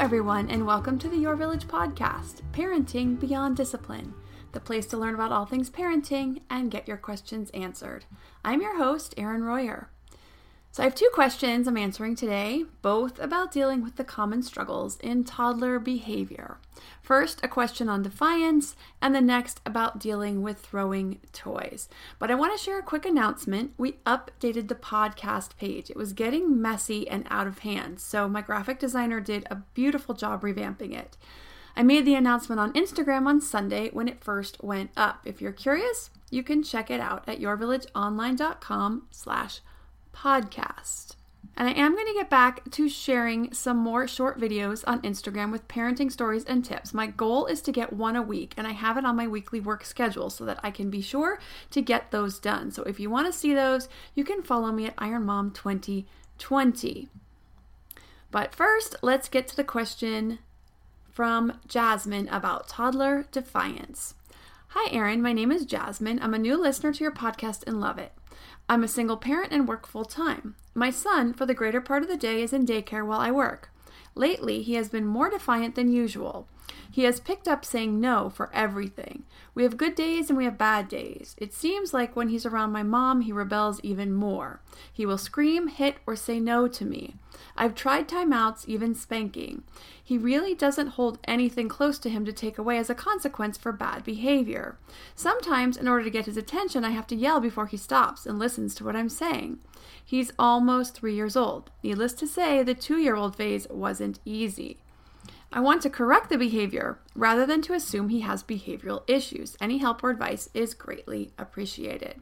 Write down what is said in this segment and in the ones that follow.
Everyone, and welcome to the Your Village podcast, Parenting Beyond Discipline, the place to learn about all things parenting and get your questions answered. I'm your host, Erin Royer. So, I have two questions I'm answering today, both about dealing with the common struggles in toddler behavior. First, a question on defiance, and the next about dealing with throwing toys. But I want to share a quick announcement. We updated the podcast page. It was getting messy and out of hand, so my graphic designer did a beautiful job revamping it. I made the announcement on Instagram on Sunday when it first went up. If you're curious, you can check it out at yourvillageonline.com slash podcast. And I am going to get back to sharing some more short videos on Instagram with parenting stories and tips. My goal is to get one a week, and I have it on my weekly work schedule so that I can be sure to get those done. So if you want to see those, you can follow me at Iron Mom 2020. But first, let's get to the question from Jasmine about toddler defiance. Hi, Erin. My name is Jasmine. I'm a new listener to your podcast and love it. I'm a single parent and work full time. My son, for the greater part of the day, is in daycare while I work. Lately, he has been more defiant than usual. He has picked up saying no for everything. We have good days and we have bad days. It seems like when he's around my mom, he rebels even more. He will scream, hit, or say no to me. I've tried timeouts, even spanking. He really doesn't hold anything close to him to take away as a consequence for bad behavior. Sometimes, in order to get his attention, I have to yell before he stops and listens to what I'm saying. He's almost three years old. Needless to say, the two year old phase wasn't easy. I want to correct the behavior rather than to assume he has behavioral issues. Any help or advice is greatly appreciated.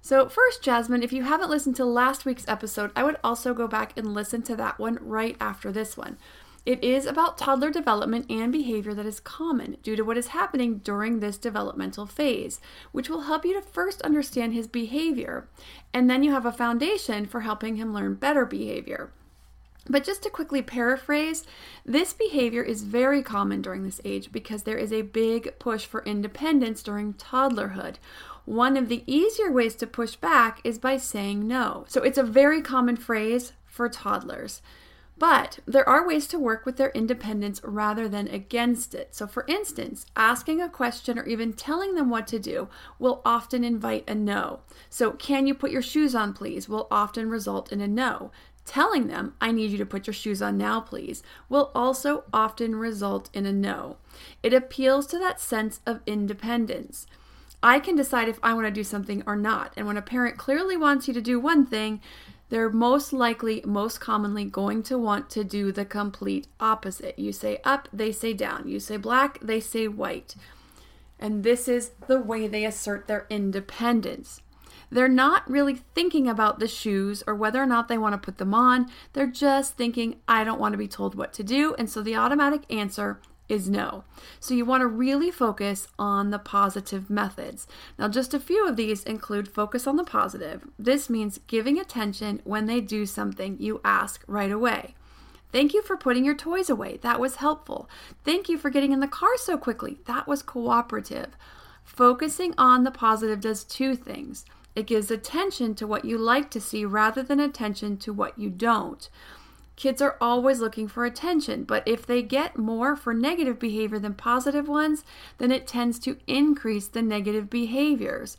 So, first, Jasmine, if you haven't listened to last week's episode, I would also go back and listen to that one right after this one. It is about toddler development and behavior that is common due to what is happening during this developmental phase, which will help you to first understand his behavior, and then you have a foundation for helping him learn better behavior. But just to quickly paraphrase, this behavior is very common during this age because there is a big push for independence during toddlerhood. One of the easier ways to push back is by saying no. So it's a very common phrase for toddlers. But there are ways to work with their independence rather than against it. So, for instance, asking a question or even telling them what to do will often invite a no. So, can you put your shoes on, please, will often result in a no. Telling them, I need you to put your shoes on now, please, will also often result in a no. It appeals to that sense of independence. I can decide if I want to do something or not. And when a parent clearly wants you to do one thing, they're most likely, most commonly going to want to do the complete opposite. You say up, they say down. You say black, they say white. And this is the way they assert their independence. They're not really thinking about the shoes or whether or not they want to put them on. They're just thinking, I don't want to be told what to do. And so the automatic answer is no. So you want to really focus on the positive methods. Now, just a few of these include focus on the positive. This means giving attention when they do something you ask right away. Thank you for putting your toys away. That was helpful. Thank you for getting in the car so quickly. That was cooperative. Focusing on the positive does two things. It gives attention to what you like to see rather than attention to what you don't. Kids are always looking for attention, but if they get more for negative behavior than positive ones, then it tends to increase the negative behaviors.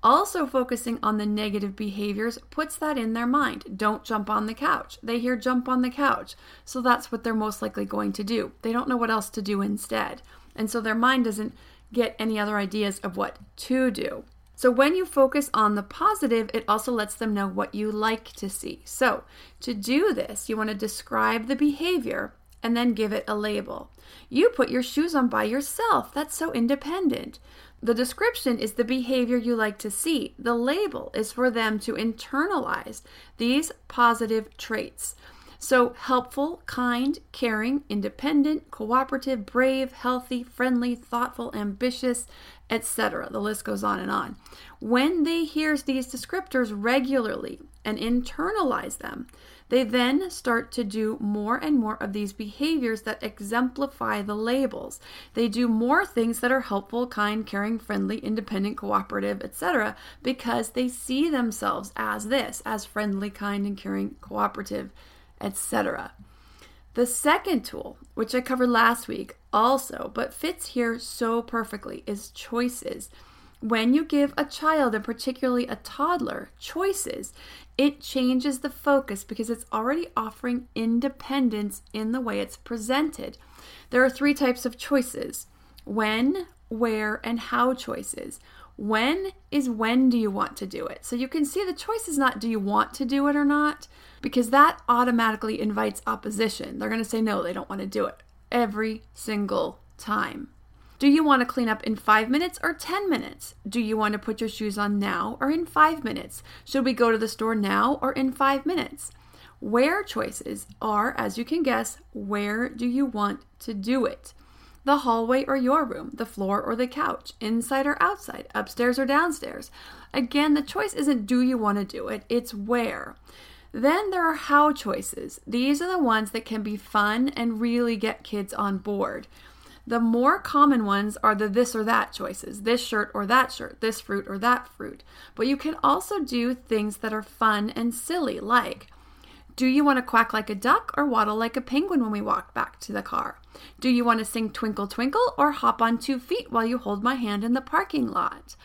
Also, focusing on the negative behaviors puts that in their mind. Don't jump on the couch. They hear jump on the couch. So that's what they're most likely going to do. They don't know what else to do instead. And so their mind doesn't get any other ideas of what to do. So when you focus on the positive, it also lets them know what you like to see. So to do this, you want to describe the behavior and then give it a label. You put your shoes on by yourself. That's so independent. The description is the behavior you like to see. The label is for them to internalize these positive traits. So, helpful, kind, caring, independent, cooperative, brave, healthy, friendly, thoughtful, ambitious, etc. The list goes on and on. When they hear these descriptors regularly and internalize them, they then start to do more and more of these behaviors that exemplify the labels. They do more things that are helpful, kind, caring, friendly, independent, cooperative, etc., because they see themselves as this, as friendly, kind, and caring, cooperative, etc. The second tool, which I covered last week also, but fits here so perfectly, is choices. When you give a child, and particularly a toddler, choices, it changes the focus because it's already offering independence in the way it's presented. There are three types of choices when, where, and how choices. When is when do you want to do it? So you can see the choice is not do you want to do it or not, because that automatically invites opposition. They're going to say no, they don't want to do it every single time. Do you want to clean up in five minutes or 10 minutes? Do you want to put your shoes on now or in five minutes? Should we go to the store now or in five minutes? Where choices are, as you can guess, where do you want to do it? The hallway or your room, the floor or the couch, inside or outside, upstairs or downstairs. Again, the choice isn't do you want to do it, it's where. Then there are how choices. These are the ones that can be fun and really get kids on board. The more common ones are the this or that choices this shirt or that shirt, this fruit or that fruit. But you can also do things that are fun and silly, like do you want to quack like a duck or waddle like a penguin when we walk back to the car? Do you want to sing Twinkle Twinkle or hop on two feet while you hold my hand in the parking lot?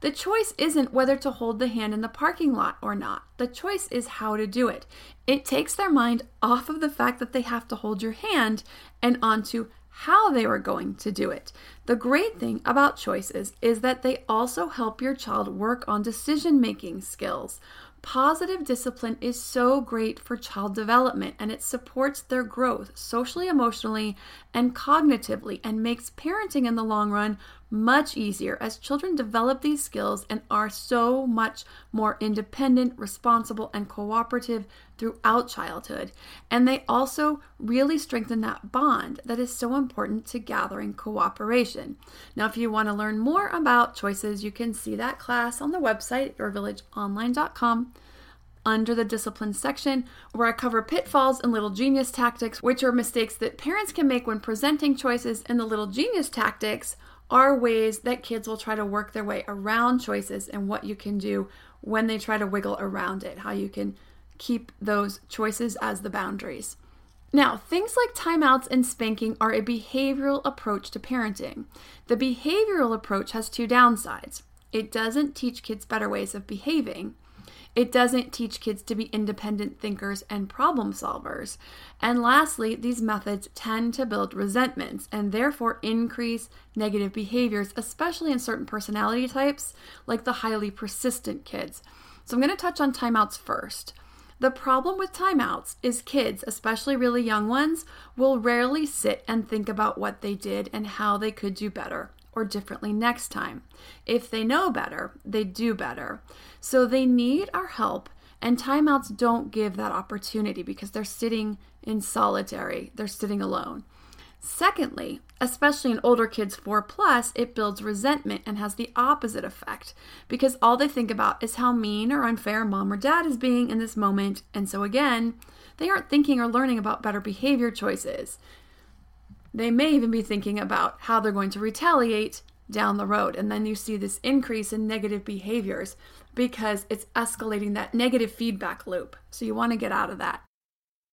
The choice isn't whether to hold the hand in the parking lot or not. The choice is how to do it. It takes their mind off of the fact that they have to hold your hand and onto how they were going to do it. The great thing about choices is that they also help your child work on decision making skills. Positive discipline is so great for child development and it supports their growth socially, emotionally, and cognitively and makes parenting in the long run much easier as children develop these skills and are so much more independent, responsible, and cooperative throughout childhood. And they also really strengthen that bond that is so important to gathering cooperation. Now, if you want to learn more about choices, you can see that class on the website, yourvillageonline.com under the discipline section, where I cover pitfalls and little genius tactics, which are mistakes that parents can make when presenting choices, and the little genius tactics are ways that kids will try to work their way around choices and what you can do when they try to wiggle around it, how you can keep those choices as the boundaries. Now, things like timeouts and spanking are a behavioral approach to parenting. The behavioral approach has two downsides. It doesn't teach kids better ways of behaving, it doesn't teach kids to be independent thinkers and problem solvers. And lastly, these methods tend to build resentments and therefore increase negative behaviors, especially in certain personality types, like the highly persistent kids. So I'm going to touch on timeouts first. The problem with timeouts is kids, especially really young ones, will rarely sit and think about what they did and how they could do better or differently next time. If they know better, they do better. So they need our help, and timeouts don't give that opportunity because they're sitting in solitary, they're sitting alone. Secondly, especially in older kids 4 plus, it builds resentment and has the opposite effect because all they think about is how mean or unfair mom or dad is being in this moment. And so again, they aren't thinking or learning about better behavior choices. They may even be thinking about how they're going to retaliate down the road. And then you see this increase in negative behaviors because it's escalating that negative feedback loop. So you want to get out of that.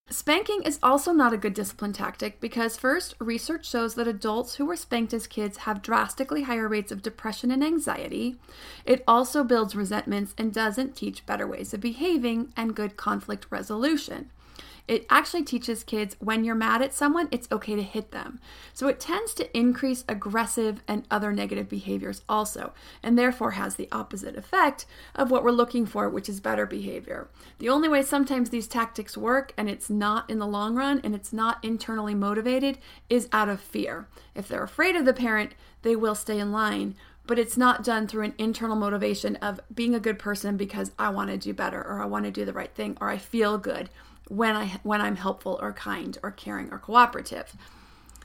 Spanking is also not a good discipline tactic because, first, research shows that adults who were spanked as kids have drastically higher rates of depression and anxiety. It also builds resentments and doesn't teach better ways of behaving and good conflict resolution. It actually teaches kids when you're mad at someone, it's okay to hit them. So it tends to increase aggressive and other negative behaviors also, and therefore has the opposite effect of what we're looking for, which is better behavior. The only way sometimes these tactics work and it's not in the long run and it's not internally motivated is out of fear. If they're afraid of the parent, they will stay in line but it's not done through an internal motivation of being a good person because I want to do better or I want to do the right thing or I feel good when I when I'm helpful or kind or caring or cooperative.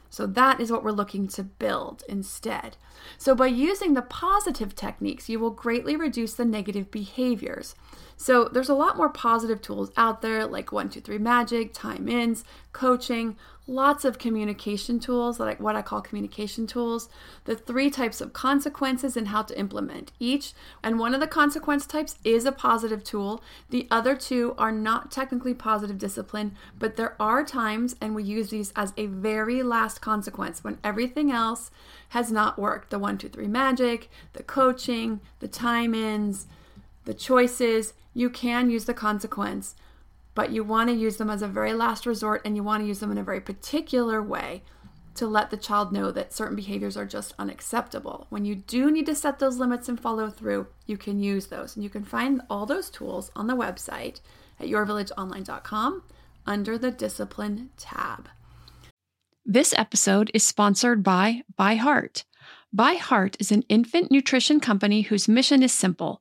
So that is what we're looking to build instead. So by using the positive techniques, you will greatly reduce the negative behaviors. So there's a lot more positive tools out there like 123 Magic, Time Ins, coaching, lots of communication tools, like what I call communication tools, the three types of consequences and how to implement each. And one of the consequence types is a positive tool. The other two are not technically positive discipline, but there are times, and we use these as a very last consequence when everything else has not worked. The 123 Magic, the coaching, the time ins, the choices you can use the consequence, but you want to use them as a very last resort and you want to use them in a very particular way to let the child know that certain behaviors are just unacceptable. When you do need to set those limits and follow through, you can use those. And you can find all those tools on the website at yourvillageonline.com under the Discipline tab. This episode is sponsored by ByHeart. ByHeart is an infant nutrition company whose mission is simple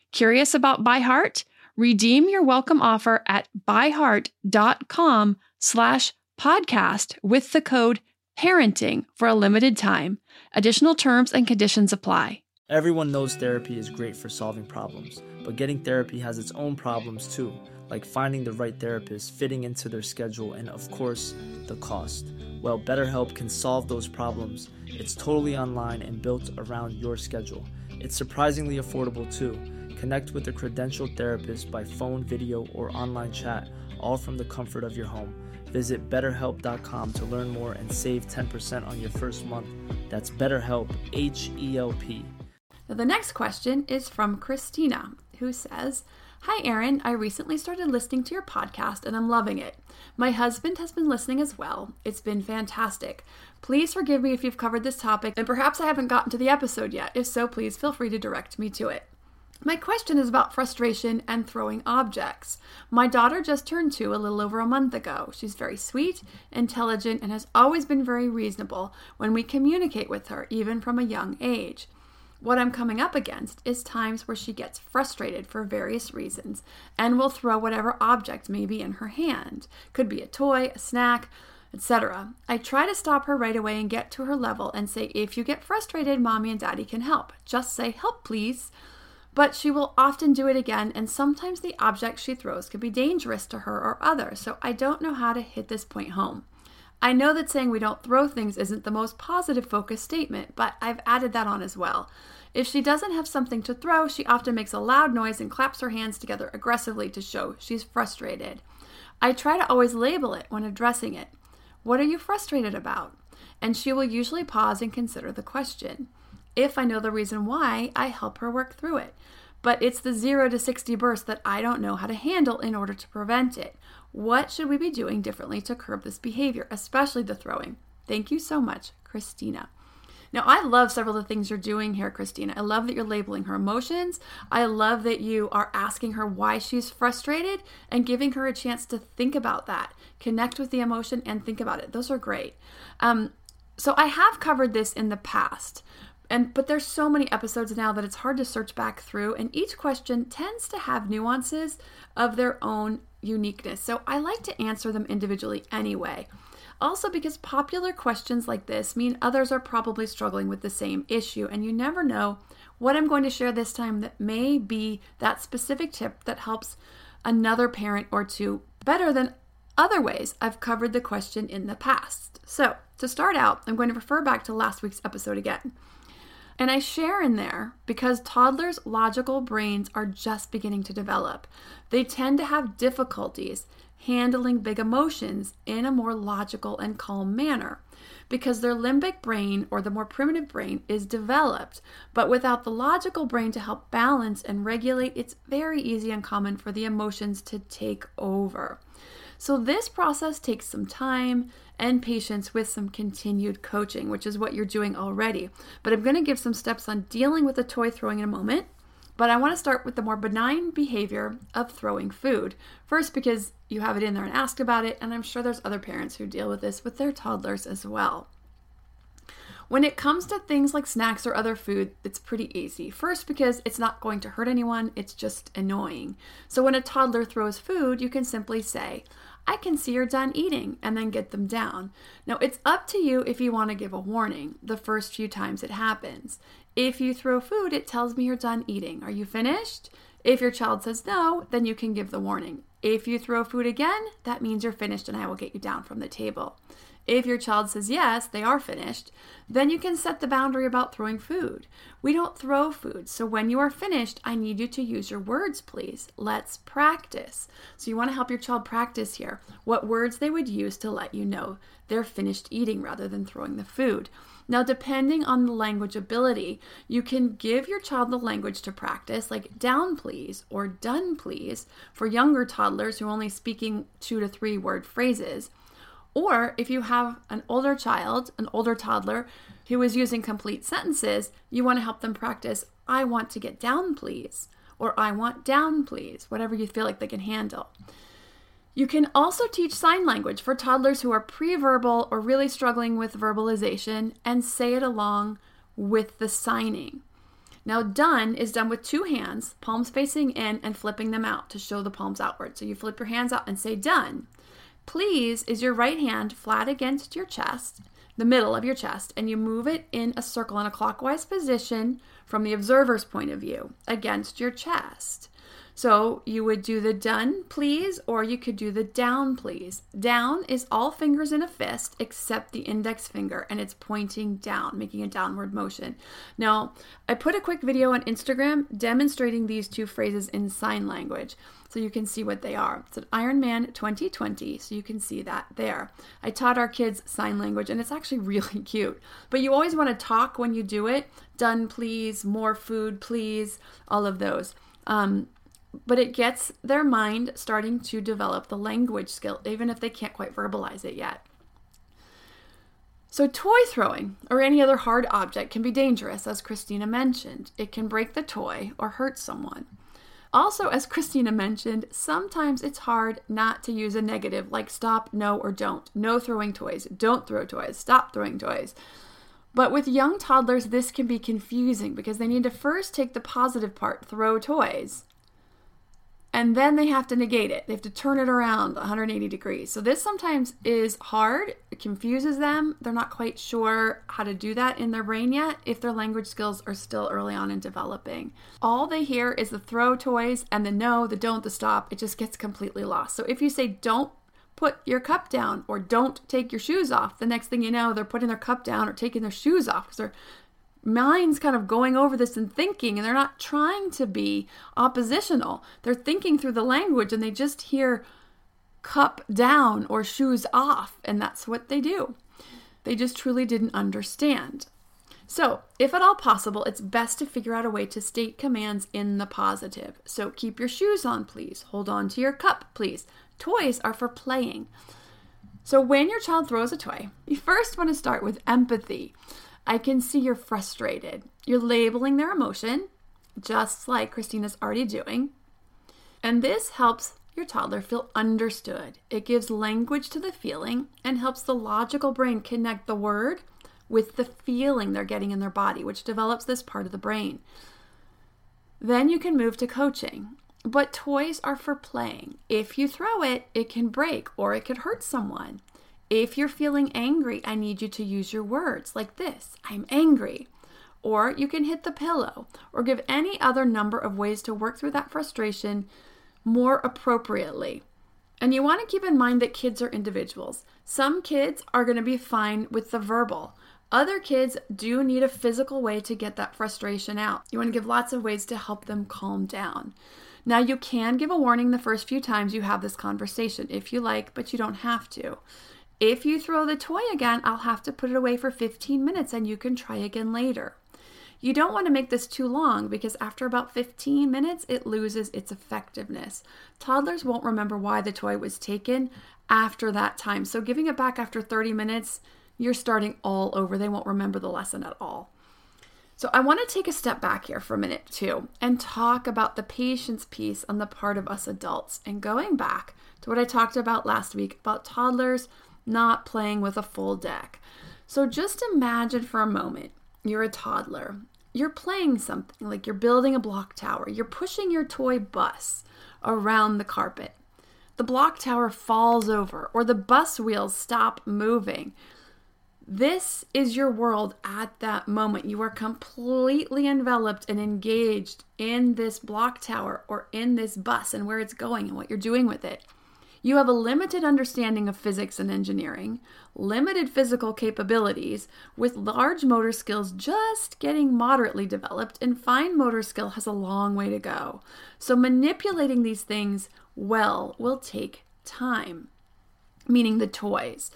Curious about ByHeart? Redeem your welcome offer at byheart.com slash podcast with the code parenting for a limited time. Additional terms and conditions apply. Everyone knows therapy is great for solving problems, but getting therapy has its own problems too, like finding the right therapist, fitting into their schedule, and of course, the cost. Well, BetterHelp can solve those problems. It's totally online and built around your schedule. It's surprisingly affordable too. Connect with a credentialed therapist by phone, video, or online chat, all from the comfort of your home. Visit betterhelp.com to learn more and save 10% on your first month. That's BetterHelp, H E L P. The next question is from Christina, who says, Hi, Erin. I recently started listening to your podcast and I'm loving it. My husband has been listening as well. It's been fantastic. Please forgive me if you've covered this topic and perhaps I haven't gotten to the episode yet. If so, please feel free to direct me to it. My question is about frustration and throwing objects. My daughter just turned two a little over a month ago. She's very sweet, intelligent, and has always been very reasonable when we communicate with her, even from a young age. What I'm coming up against is times where she gets frustrated for various reasons and will throw whatever object may be in her hand. Could be a toy, a snack, etc. I try to stop her right away and get to her level and say, if you get frustrated, mommy and daddy can help. Just say, help, please but she will often do it again, and sometimes the objects she throws can be dangerous to her or others, so I don't know how to hit this point home. I know that saying we don't throw things isn't the most positive focus statement, but I've added that on as well. If she doesn't have something to throw, she often makes a loud noise and claps her hands together aggressively to show she's frustrated. I try to always label it when addressing it. What are you frustrated about? And she will usually pause and consider the question. If I know the reason why, I help her work through it. But it's the 0 to 60 burst that I don't know how to handle in order to prevent it. What should we be doing differently to curb this behavior, especially the throwing? Thank you so much, Christina. Now, I love several of the things you're doing here, Christina. I love that you're labeling her emotions. I love that you are asking her why she's frustrated and giving her a chance to think about that, connect with the emotion, and think about it. Those are great. Um, so, I have covered this in the past, and but there's so many episodes now that it's hard to search back through and each question tends to have nuances of their own uniqueness so i like to answer them individually anyway also because popular questions like this mean others are probably struggling with the same issue and you never know what i'm going to share this time that may be that specific tip that helps another parent or two better than other ways I've covered the question in the past. So, to start out, I'm going to refer back to last week's episode again. And I share in there because toddlers' logical brains are just beginning to develop. They tend to have difficulties handling big emotions in a more logical and calm manner because their limbic brain or the more primitive brain is developed. But without the logical brain to help balance and regulate, it's very easy and common for the emotions to take over. So, this process takes some time and patience with some continued coaching, which is what you're doing already. But I'm going to give some steps on dealing with the toy throwing in a moment. But I want to start with the more benign behavior of throwing food. First, because you have it in there and ask about it, and I'm sure there's other parents who deal with this with their toddlers as well. When it comes to things like snacks or other food, it's pretty easy. First, because it's not going to hurt anyone, it's just annoying. So when a toddler throws food, you can simply say, I can see you're done eating, and then get them down. Now, it's up to you if you want to give a warning the first few times it happens. If you throw food, it tells me you're done eating. Are you finished? If your child says no, then you can give the warning. If you throw food again, that means you're finished and I will get you down from the table. If your child says yes, they are finished, then you can set the boundary about throwing food. We don't throw food, so when you are finished, I need you to use your words, please. Let's practice. So, you want to help your child practice here what words they would use to let you know they're finished eating rather than throwing the food. Now, depending on the language ability, you can give your child the language to practice, like down please or done please, for younger toddlers who are only speaking two to three word phrases. Or if you have an older child, an older toddler who is using complete sentences, you want to help them practice, I want to get down, please, or I want down, please, whatever you feel like they can handle. You can also teach sign language for toddlers who are pre-verbal or really struggling with verbalization and say it along with the signing. Now, done is done with two hands, palms facing in, and flipping them out to show the palms outward. So you flip your hands out and say done. Please is your right hand flat against your chest, the middle of your chest, and you move it in a circle in a clockwise position from the observer's point of view against your chest. So you would do the done please, or you could do the down please. Down is all fingers in a fist except the index finger, and it's pointing down, making a downward motion. Now, I put a quick video on Instagram demonstrating these two phrases in sign language so you can see what they are. It's an Ironman 2020, so you can see that there. I taught our kids sign language, and it's actually really cute. But you always want to talk when you do it. Done, please. More food, please. All of those. Um, but it gets their mind starting to develop the language skill, even if they can't quite verbalize it yet. So, toy throwing or any other hard object can be dangerous, as Christina mentioned. It can break the toy or hurt someone. Also, as Christina mentioned, sometimes it's hard not to use a negative like stop, no, or don't. No throwing toys, don't throw toys, stop throwing toys. But with young toddlers, this can be confusing because they need to first take the positive part, throw toys, and then they have to negate it. They have to turn it around 180 degrees. So this sometimes is hard. It confuses them. They're not quite sure how to do that in their brain yet if their language skills are still early on in developing. All they hear is the throw toys and the no, the don't, the stop. It just gets completely lost. So if you say don't put your cup down or don't take your shoes off, the next thing you know, they're putting their cup down or taking their shoes off because they're mind's kind of going over this and thinking, and they're not trying to be oppositional. They're thinking through the language and they just hear cup down or shoes off, and that's what they do. They just truly didn't understand. So, if at all possible, it's best to figure out a way to state commands in the positive. So, keep your shoes on, please. Hold on to your cup, please. Toys are for playing. So, when your child throws a toy, you first want to start with empathy. I can see you're frustrated. You're labeling their emotion, just like Christina's already doing. And this helps your toddler feel understood. It gives language to the feeling and helps the logical brain connect the word with the feeling they're getting in their body, which develops this part of the brain. Then you can move to coaching. But toys are for playing. If you throw it, it can break or it could hurt someone. If you're feeling angry, I need you to use your words like this I'm angry. Or you can hit the pillow or give any other number of ways to work through that frustration more appropriately. And you want to keep in mind that kids are individuals. Some kids are going to be fine with the verbal. Other kids do need a physical way to get that frustration out. You want to give lots of ways to help them calm down. Now, you can give a warning the first few times you have this conversation if you like, but you don't have to. If you throw the toy again, I'll have to put it away for 15 minutes and you can try again later. You don't want to make this too long because after about 15 minutes, it loses its effectiveness. Toddlers won't remember why the toy was taken after that time. So, giving it back after 30 minutes, you're starting all over. They won't remember the lesson at all. So, I want to take a step back here for a minute too and talk about the patience piece on the part of us adults and going back to what I talked about last week about toddlers not playing with a full deck. So just imagine for a moment you're a toddler. You're playing something like you're building a block tower. You're pushing your toy bus around the carpet. The block tower falls over or the bus wheels stop moving. This is your world at that moment. You are completely enveloped and engaged in this block tower or in this bus and where it's going and what you're doing with it. You have a limited understanding of physics and engineering, limited physical capabilities, with large motor skills just getting moderately developed, and fine motor skill has a long way to go. So, manipulating these things well will take time, meaning the toys.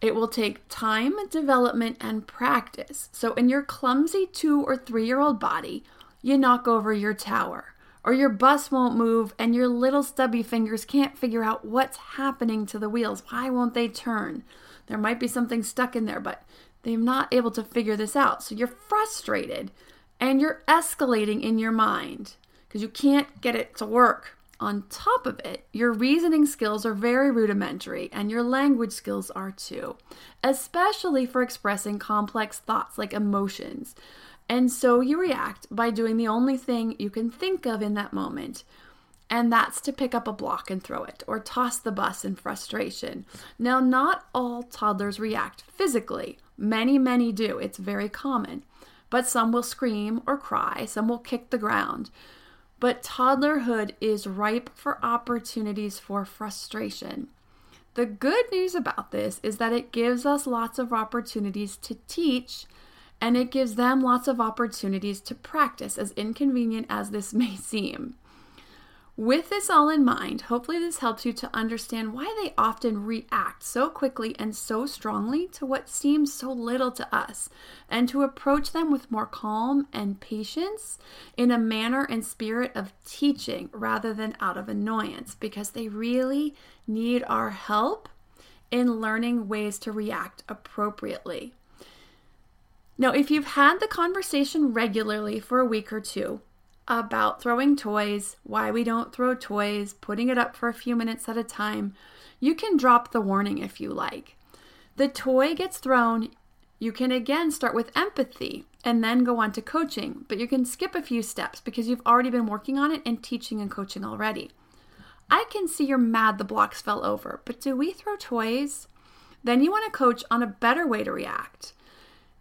It will take time, development, and practice. So, in your clumsy two or three year old body, you knock over your tower or your bus won't move and your little stubby fingers can't figure out what's happening to the wheels. Why won't they turn? There might be something stuck in there, but they're not able to figure this out. So you're frustrated and you're escalating in your mind because you can't get it to work. On top of it, your reasoning skills are very rudimentary and your language skills are too, especially for expressing complex thoughts like emotions. And so you react by doing the only thing you can think of in that moment. And that's to pick up a block and throw it, or toss the bus in frustration. Now, not all toddlers react physically. Many, many do. It's very common. But some will scream or cry, some will kick the ground. But toddlerhood is ripe for opportunities for frustration. The good news about this is that it gives us lots of opportunities to teach and it gives them lots of opportunities to practice, as inconvenient as this may seem. With this all in mind, hopefully, this helps you to understand why they often react so quickly and so strongly to what seems so little to us, and to approach them with more calm and patience in a manner and spirit of teaching rather than out of annoyance, because they really need our help in learning ways to react appropriately. Now, if you've had the conversation regularly for a week or two about throwing toys, why we don't throw toys, putting it up for a few minutes at a time, you can drop the warning if you like. The toy gets thrown, you can again start with empathy and then go on to coaching, but you can skip a few steps because you've already been working on it and teaching and coaching already. I can see you're mad the blocks fell over, but do we throw toys? Then you want to coach on a better way to react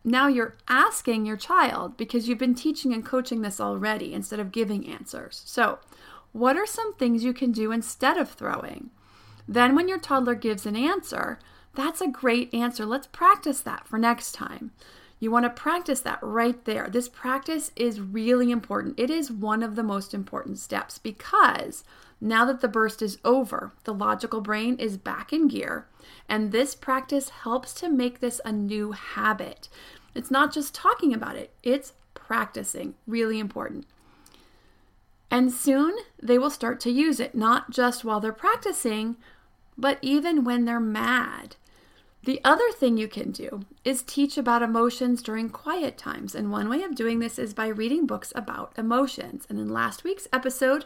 now you're asking your child because you've been teaching and coaching this already instead of giving answers. So, what are some things you can do instead of throwing? Then, when your toddler gives an answer, that's a great answer. Let's practice that for next time. You want to practice that right there. This practice is really important. It is one of the most important steps because now that the burst is over, the logical brain is back in gear, and this practice helps to make this a new habit. It's not just talking about it, it's practicing. Really important. And soon they will start to use it, not just while they're practicing, but even when they're mad. The other thing you can do is teach about emotions during quiet times. And one way of doing this is by reading books about emotions. And in last week's episode,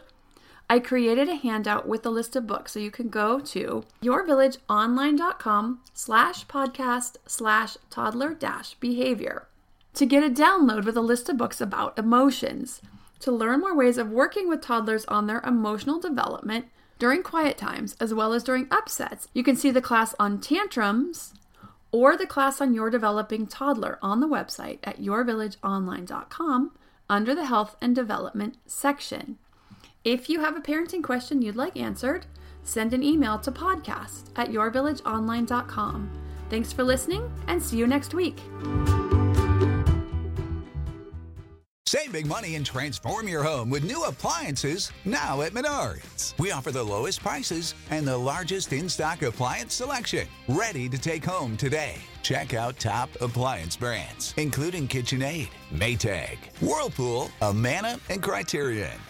I created a handout with a list of books. So you can go to yourvillageonline.com slash podcast slash toddler dash behavior to get a download with a list of books about emotions. To learn more ways of working with toddlers on their emotional development during quiet times as well as during upsets, you can see the class on tantrums or the class on your developing toddler on the website at yourvillageonline.com under the health and development section. If you have a parenting question you'd like answered, send an email to podcast at yourvillageonline.com. Thanks for listening and see you next week. Save big money and transform your home with new appliances now at Menards. We offer the lowest prices and the largest in stock appliance selection. Ready to take home today. Check out top appliance brands, including KitchenAid, Maytag, Whirlpool, Amana, and Criterion.